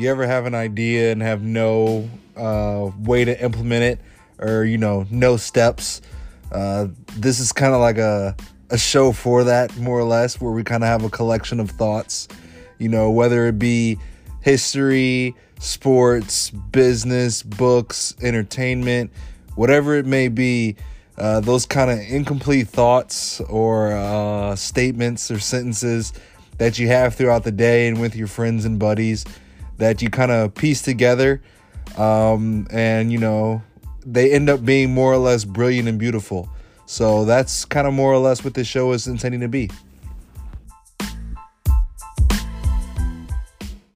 you ever have an idea and have no uh, way to implement it or, you know, no steps, uh, this is kind of like a, a show for that, more or less, where we kind of have a collection of thoughts, you know, whether it be history, sports, business, books, entertainment, whatever it may be. Uh, those kind of incomplete thoughts or uh, statements or sentences that you have throughout the day and with your friends and buddies that you kind of piece together. Um, and, you know, they end up being more or less brilliant and beautiful. So that's kind of more or less what this show is intending to be.